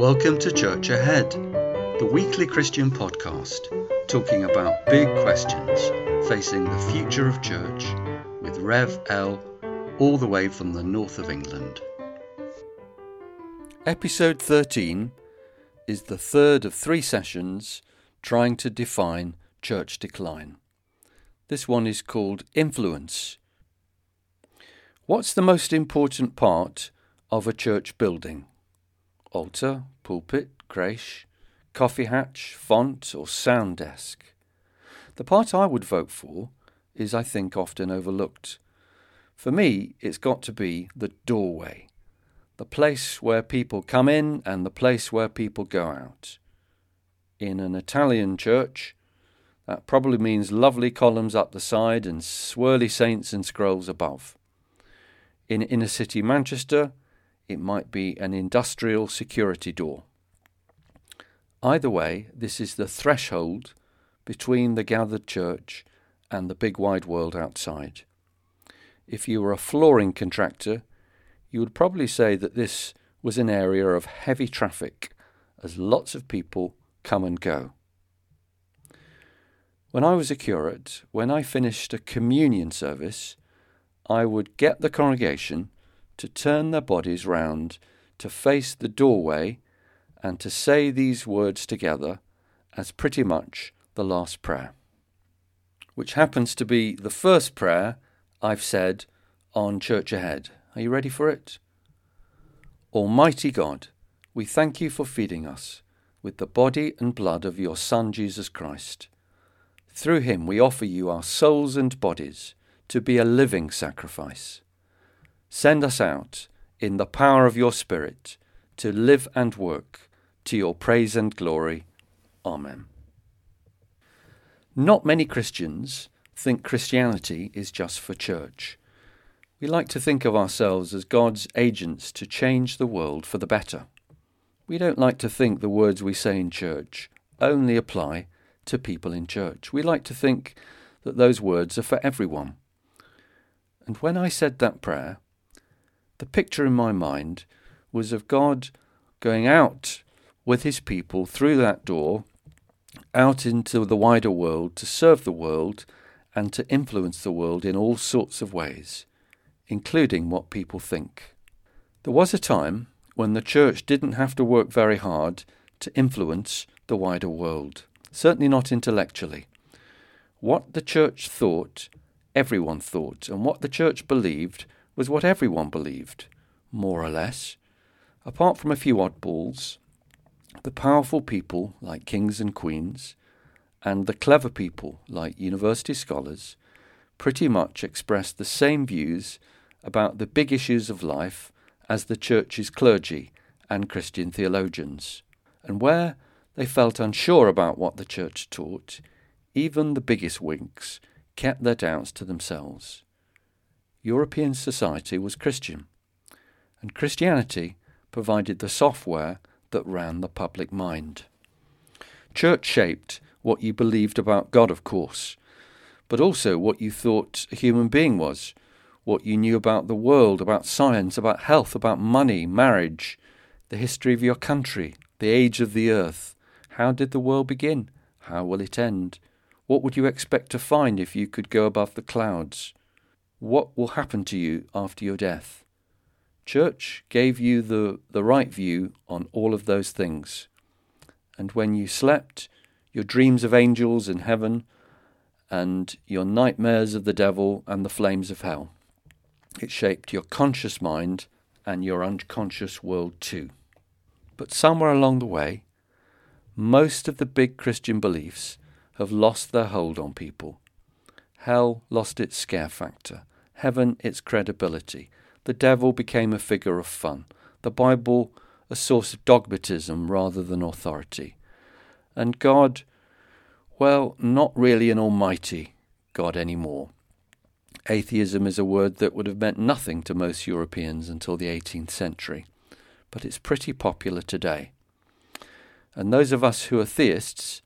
Welcome to Church Ahead, the weekly Christian podcast talking about big questions facing the future of church with Rev L, all the way from the north of England. Episode 13 is the third of three sessions trying to define church decline. This one is called Influence. What's the most important part of a church building? Altar, pulpit, creche, coffee hatch, font, or sound desk. The part I would vote for is, I think, often overlooked. For me, it's got to be the doorway, the place where people come in and the place where people go out. In an Italian church, that probably means lovely columns up the side and swirly saints and scrolls above. In inner city Manchester, it might be an industrial security door. Either way, this is the threshold between the gathered church and the big wide world outside. If you were a flooring contractor, you would probably say that this was an area of heavy traffic as lots of people come and go. When I was a curate, when I finished a communion service, I would get the congregation to turn their bodies round, to face the doorway, and to say these words together as pretty much the last prayer, which happens to be the first prayer I've said on Church Ahead. Are you ready for it? Almighty God, we thank you for feeding us with the body and blood of your Son Jesus Christ. Through him we offer you our souls and bodies to be a living sacrifice. Send us out in the power of your Spirit to live and work to your praise and glory. Amen. Not many Christians think Christianity is just for church. We like to think of ourselves as God's agents to change the world for the better. We don't like to think the words we say in church only apply to people in church. We like to think that those words are for everyone. And when I said that prayer, the picture in my mind was of God going out with his people through that door out into the wider world to serve the world and to influence the world in all sorts of ways, including what people think. There was a time when the church didn't have to work very hard to influence the wider world, certainly not intellectually. What the church thought, everyone thought, and what the church believed was what everyone believed, more or less. Apart from a few oddballs, the powerful people, like kings and queens, and the clever people, like university scholars, pretty much expressed the same views about the big issues of life as the church's clergy and Christian theologians. And where they felt unsure about what the church taught, even the biggest winks kept their doubts to themselves. European society was Christian, and Christianity provided the software that ran the public mind. Church shaped what you believed about God, of course, but also what you thought a human being was, what you knew about the world, about science, about health, about money, marriage, the history of your country, the age of the earth. How did the world begin? How will it end? What would you expect to find if you could go above the clouds? What will happen to you after your death. Church gave you the, the right view on all of those things. And when you slept, your dreams of angels in heaven and your nightmares of the devil and the flames of hell. It shaped your conscious mind and your unconscious world too. But somewhere along the way, most of the big Christian beliefs have lost their hold on people. Hell lost its scare factor heaven its credibility. The devil became a figure of fun, the Bible a source of dogmatism rather than authority. And God, well, not really an almighty God anymore. Atheism is a word that would have meant nothing to most Europeans until the 18th century, but it's pretty popular today. And those of us who are theists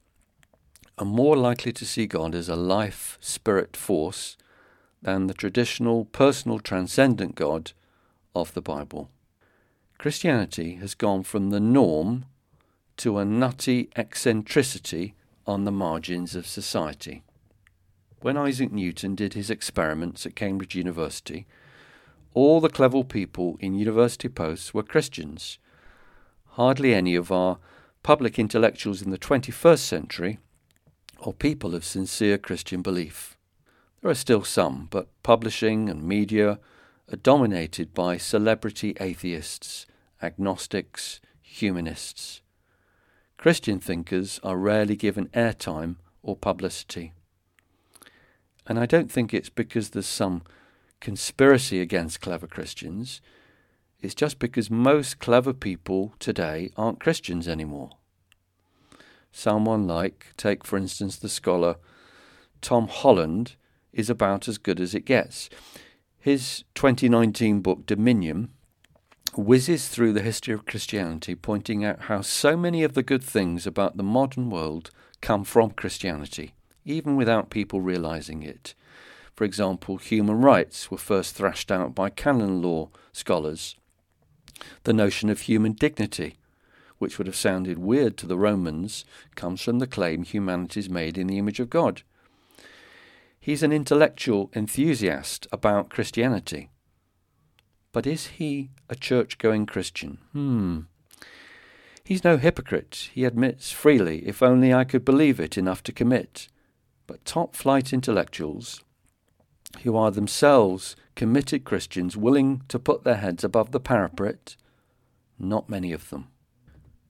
are more likely to see God as a life spirit force than the traditional personal transcendent God of the Bible. Christianity has gone from the norm to a nutty eccentricity on the margins of society. When Isaac Newton did his experiments at Cambridge University, all the clever people in university posts were Christians. Hardly any of our public intellectuals in the 21st century or people of sincere Christian belief. There are still some, but publishing and media are dominated by celebrity atheists, agnostics, humanists. Christian thinkers are rarely given airtime or publicity. And I don't think it's because there's some conspiracy against clever Christians. It's just because most clever people today aren't Christians anymore. Someone like, take for instance the scholar Tom Holland, is about as good as it gets. His 2019 book Dominion whizzes through the history of Christianity, pointing out how so many of the good things about the modern world come from Christianity, even without people realizing it. For example, human rights were first thrashed out by canon law scholars. The notion of human dignity, which would have sounded weird to the Romans, comes from the claim humanity is made in the image of God. He's an intellectual enthusiast about Christianity. But is he a church going Christian? Hmm. He's no hypocrite. He admits freely, if only I could believe it enough to commit. But top flight intellectuals, who are themselves committed Christians willing to put their heads above the parapet, not many of them.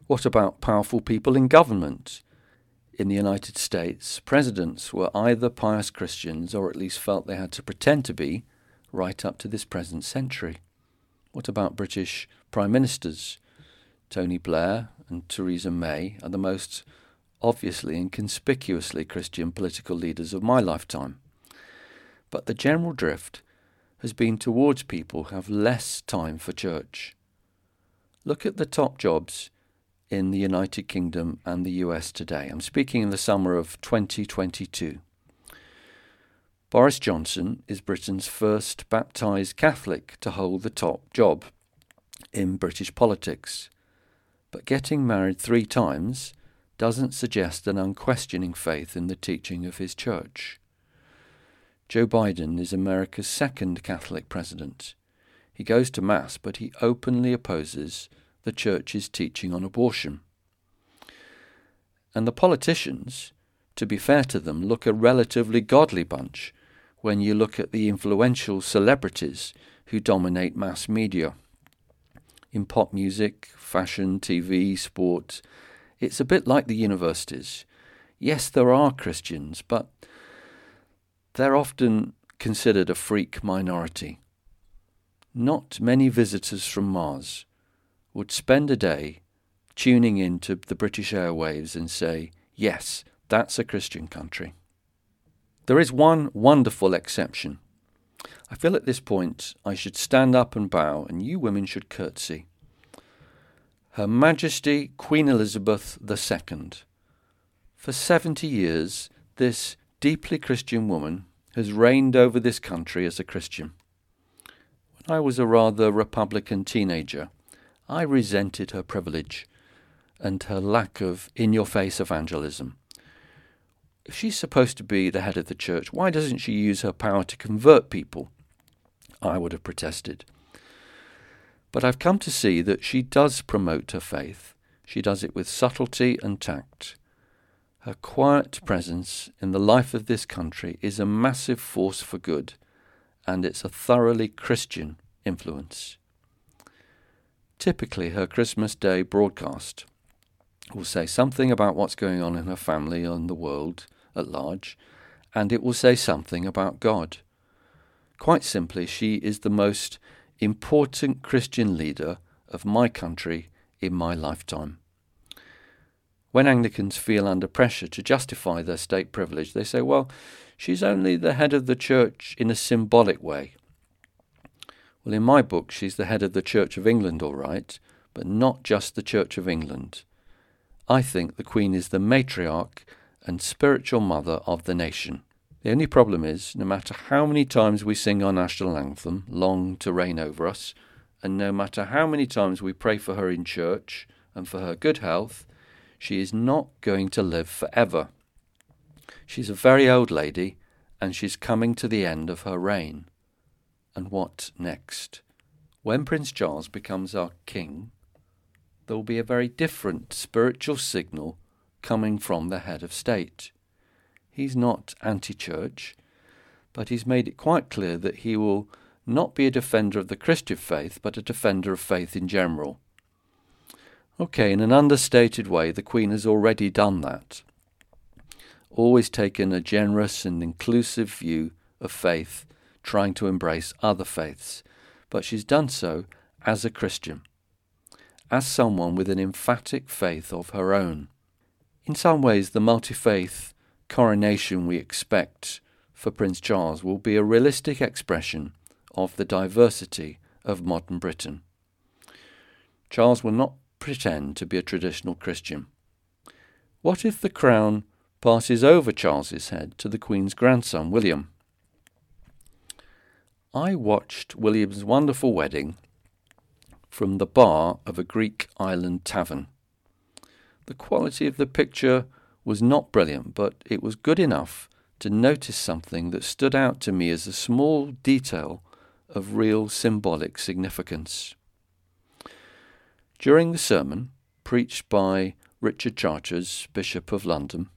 What about powerful people in government? In the United States, presidents were either pious Christians or at least felt they had to pretend to be right up to this present century. What about British prime ministers? Tony Blair and Theresa May are the most obviously and conspicuously Christian political leaders of my lifetime. But the general drift has been towards people who have less time for church. Look at the top jobs in the United Kingdom and the US today. I'm speaking in the summer of 2022. Boris Johnson is Britain's first baptised Catholic to hold the top job in British politics. But getting married three times doesn't suggest an unquestioning faith in the teaching of his church. Joe Biden is America's second Catholic president. He goes to Mass, but he openly opposes the Church's teaching on abortion. And the politicians, to be fair to them, look a relatively godly bunch when you look at the influential celebrities who dominate mass media. In pop music, fashion, TV, sport, it's a bit like the universities. Yes, there are Christians, but they're often considered a freak minority. Not many visitors from Mars would spend a day tuning into the British airwaves and say, yes, that's a Christian country. There is one wonderful exception. I feel at this point I should stand up and bow, and you women should curtsy. Her Majesty Queen Elizabeth II. For seventy years, this deeply Christian woman has reigned over this country as a Christian. When I was a rather Republican teenager, I resented her privilege and her lack of in your face evangelism. If she's supposed to be the head of the church, why doesn't she use her power to convert people? I would have protested. But I've come to see that she does promote her faith. She does it with subtlety and tact. Her quiet presence in the life of this country is a massive force for good, and it's a thoroughly Christian influence. Typically, her Christmas Day broadcast will say something about what's going on in her family and the world at large, and it will say something about God. Quite simply, she is the most important Christian leader of my country in my lifetime. When Anglicans feel under pressure to justify their state privilege, they say, well, she's only the head of the church in a symbolic way. Well, in my book, she's the head of the Church of England, all right, but not just the Church of England. I think the Queen is the matriarch and spiritual mother of the nation. The only problem is, no matter how many times we sing our national anthem, Long to Reign Over Us, and no matter how many times we pray for her in church and for her good health, she is not going to live forever. She's a very old lady, and she's coming to the end of her reign. And what next? When Prince Charles becomes our king, there will be a very different spiritual signal coming from the head of state. He's not anti church, but he's made it quite clear that he will not be a defender of the Christian faith, but a defender of faith in general. Okay, in an understated way, the Queen has already done that. Always taken a generous and inclusive view of faith, trying to embrace other faiths, but she's done so as a Christian, as someone with an emphatic faith of her own. In some ways, the multi faith coronation we expect for Prince Charles will be a realistic expression of the diversity of modern Britain. Charles will not pretend to be a traditional Christian. What if the crown passes over Charles's head to the Queen's grandson, William? I watched William's wonderful wedding from the bar of a Greek island tavern. The quality of the picture was not brilliant, but it was good enough to notice something that stood out to me as a small detail of real symbolic significance. During the sermon, preached by Richard Chartres, Bishop of London,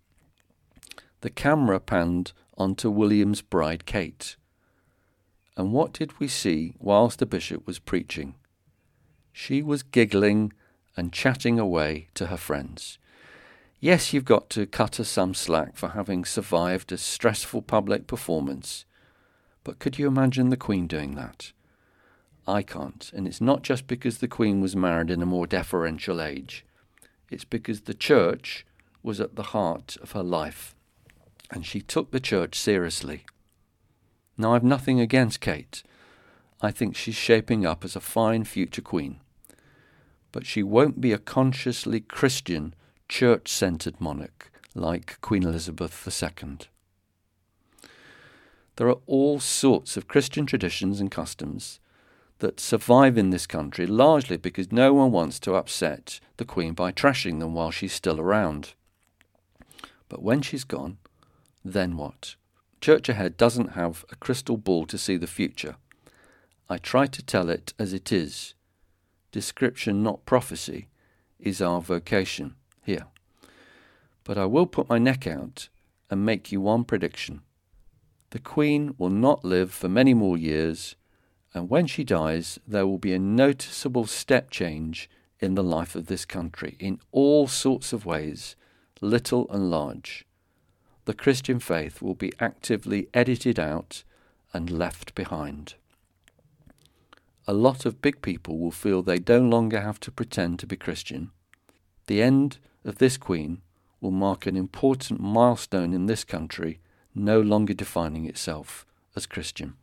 the camera panned onto William's bride Kate. And what did we see whilst the bishop was preaching? She was giggling and chatting away to her friends. Yes, you've got to cut her some slack for having survived a stressful public performance. But could you imagine the Queen doing that? I can't. And it's not just because the Queen was married in a more deferential age, it's because the church was at the heart of her life. And she took the church seriously. Now, I've nothing against Kate. I think she's shaping up as a fine future Queen. But she won't be a consciously Christian church centered monarch like Queen Elizabeth II. There are all sorts of Christian traditions and customs that survive in this country largely because no one wants to upset the Queen by trashing them while she's still around. But when she's gone, then what? Church Ahead doesn't have a crystal ball to see the future. I try to tell it as it is. Description, not prophecy, is our vocation here. But I will put my neck out and make you one prediction. The Queen will not live for many more years, and when she dies, there will be a noticeable step change in the life of this country in all sorts of ways, little and large. The Christian faith will be actively edited out and left behind. A lot of big people will feel they no longer have to pretend to be Christian. The end of this Queen will mark an important milestone in this country, no longer defining itself as Christian.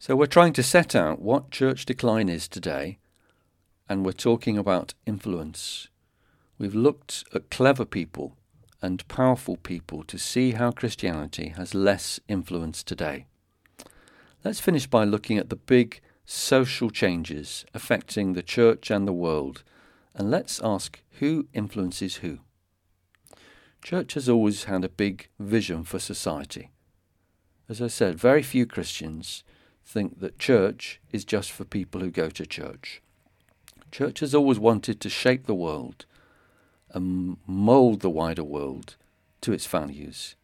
So, we're trying to set out what church decline is today, and we're talking about influence. We've looked at clever people and powerful people to see how Christianity has less influence today. Let's finish by looking at the big social changes affecting the church and the world and let's ask who influences who. Church has always had a big vision for society. As I said, very few Christians think that church is just for people who go to church. Church has always wanted to shape the world and mould the wider world to its values.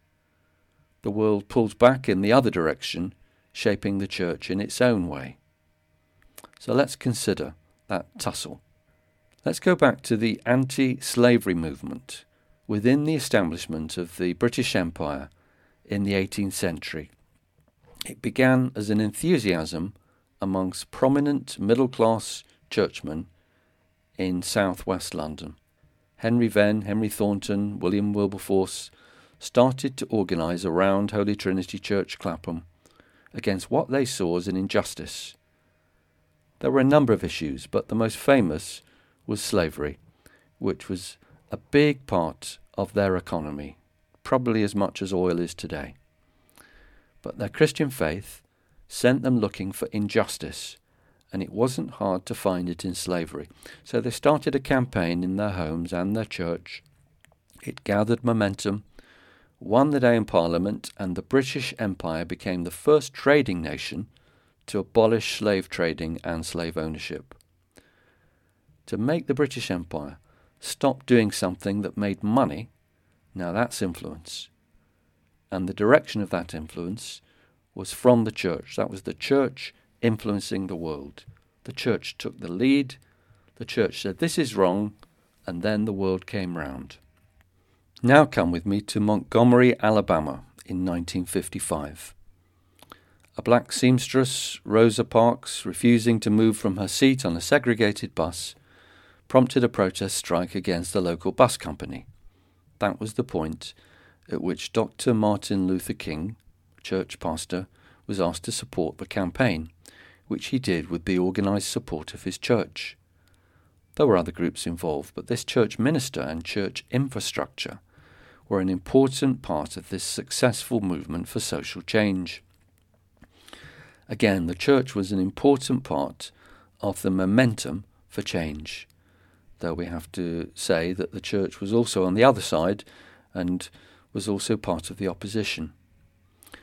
The world pulls back in the other direction, shaping the church in its own way. So let's consider that tussle. Let's go back to the anti slavery movement within the establishment of the British Empire in the 18th century. It began as an enthusiasm amongst prominent middle class churchmen in southwest London. Henry Venn, Henry Thornton, William Wilberforce started to organise around Holy Trinity Church Clapham against what they saw as an injustice. There were a number of issues, but the most famous was slavery, which was a big part of their economy, probably as much as oil is today. But their Christian faith sent them looking for injustice, and it wasn't hard to find it in slavery. So they started a campaign in their homes and their church. It gathered momentum, won the day in Parliament, and the British Empire became the first trading nation to abolish slave trading and slave ownership. To make the British Empire stop doing something that made money, now that's influence. And the direction of that influence was from the church. That was the church influencing the world. The church took the lead. The church said, This is wrong. And then the world came round. Now come with me to Montgomery, Alabama in 1955. A black seamstress, Rosa Parks, refusing to move from her seat on a segregated bus, prompted a protest strike against the local bus company. That was the point at which Dr. Martin Luther King, church pastor, was asked to support the campaign which he did with the organised support of his church. There were other groups involved, but this church minister and church infrastructure were an important part of this successful movement for social change. Again, the church was an important part of the momentum for change, though we have to say that the church was also on the other side and was also part of the opposition.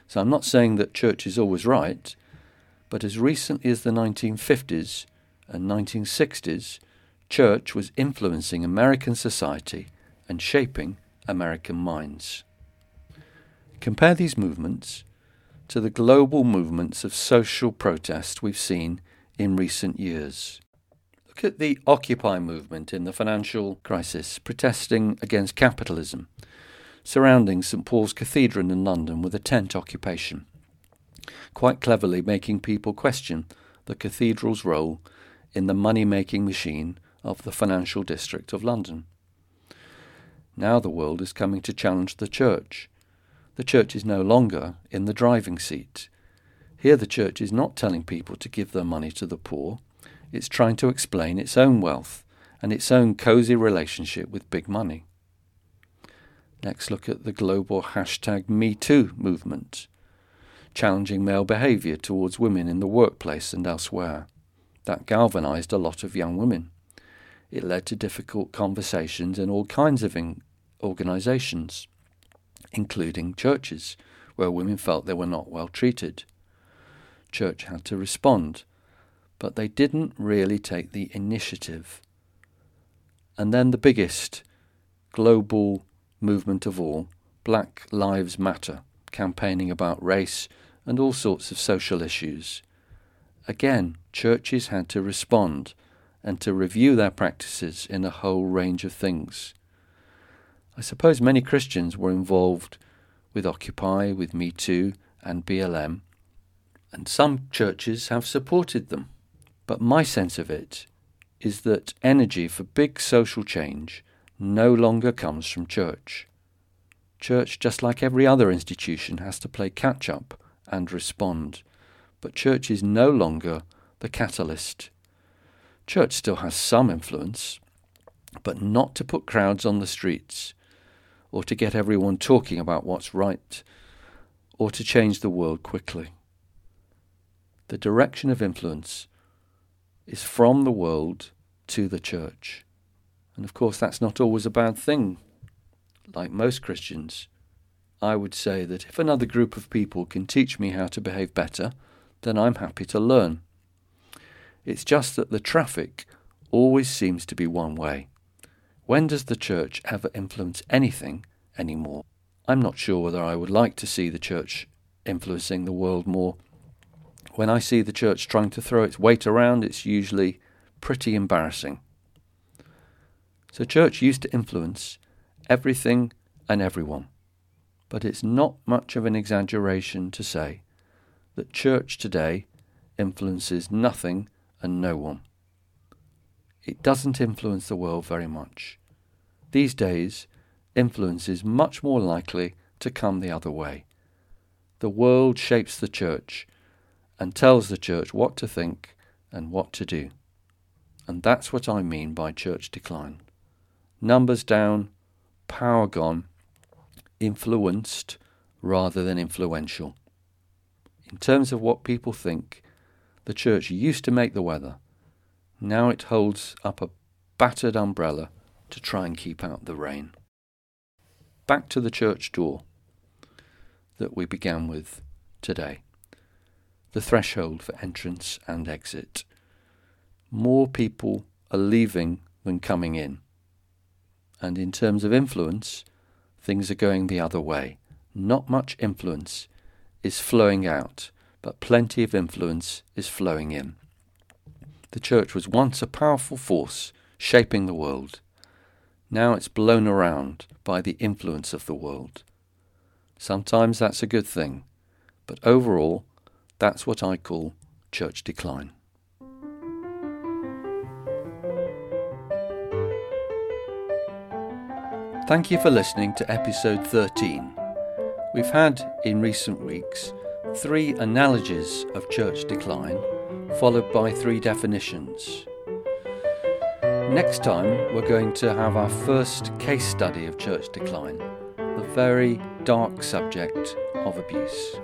So I'm not saying that church is always right, but as recently as the 1950s and 1960s, church was influencing American society and shaping American minds. Compare these movements to the global movements of social protest we've seen in recent years. Look at the Occupy movement in the financial crisis, protesting against capitalism, surrounding St Paul's Cathedral in London with a tent occupation quite cleverly making people question the cathedral's role in the money making machine of the financial district of London. Now the world is coming to challenge the church. The church is no longer in the driving seat. Here, the church is not telling people to give their money to the poor, it's trying to explain its own wealth and its own cosy relationship with big money. Next, look at the global hashtag MeToo movement challenging male behaviour towards women in the workplace and elsewhere. That galvanised a lot of young women. It led to difficult conversations in all kinds of in- organisations, including churches, where women felt they were not well treated. Church had to respond, but they didn't really take the initiative. And then the biggest global movement of all, Black Lives Matter, campaigning about race, and all sorts of social issues. Again, churches had to respond and to review their practices in a whole range of things. I suppose many Christians were involved with Occupy, with Me Too, and BLM, and some churches have supported them. But my sense of it is that energy for big social change no longer comes from church. Church, just like every other institution, has to play catch up and respond. But church is no longer the catalyst. Church still has some influence, but not to put crowds on the streets, or to get everyone talking about what's right, or to change the world quickly. The direction of influence is from the world to the church. And of course, that's not always a bad thing. Like most Christians, I would say that if another group of people can teach me how to behave better, then I'm happy to learn. It's just that the traffic always seems to be one way. When does the church ever influence anything anymore? I'm not sure whether I would like to see the church influencing the world more. When I see the church trying to throw its weight around, it's usually pretty embarrassing. So, church used to influence everything and everyone. But it's not much of an exaggeration to say that church today influences nothing and no one. It doesn't influence the world very much. These days, influence is much more likely to come the other way. The world shapes the church and tells the church what to think and what to do. And that's what I mean by church decline. Numbers down, power gone, influenced rather than influential. In terms of what people think, The church used to make the weather. Now it holds up a battered umbrella to try and keep out the rain. Back to the church door that we began with today. The threshold for entrance and exit. More people are leaving than coming in. And in terms of influence, things are going the other way. Not much influence is flowing out, but plenty of influence is flowing in. The church was once a powerful force shaping the world. Now it's blown around by the influence of the world. Sometimes that's a good thing, but overall, that's what I call church decline. Thank you for listening to episode 13. We've had, in recent weeks, three analogies of church decline, followed by three definitions. Next time, we're going to have our first case study of church decline, the very dark subject of abuse.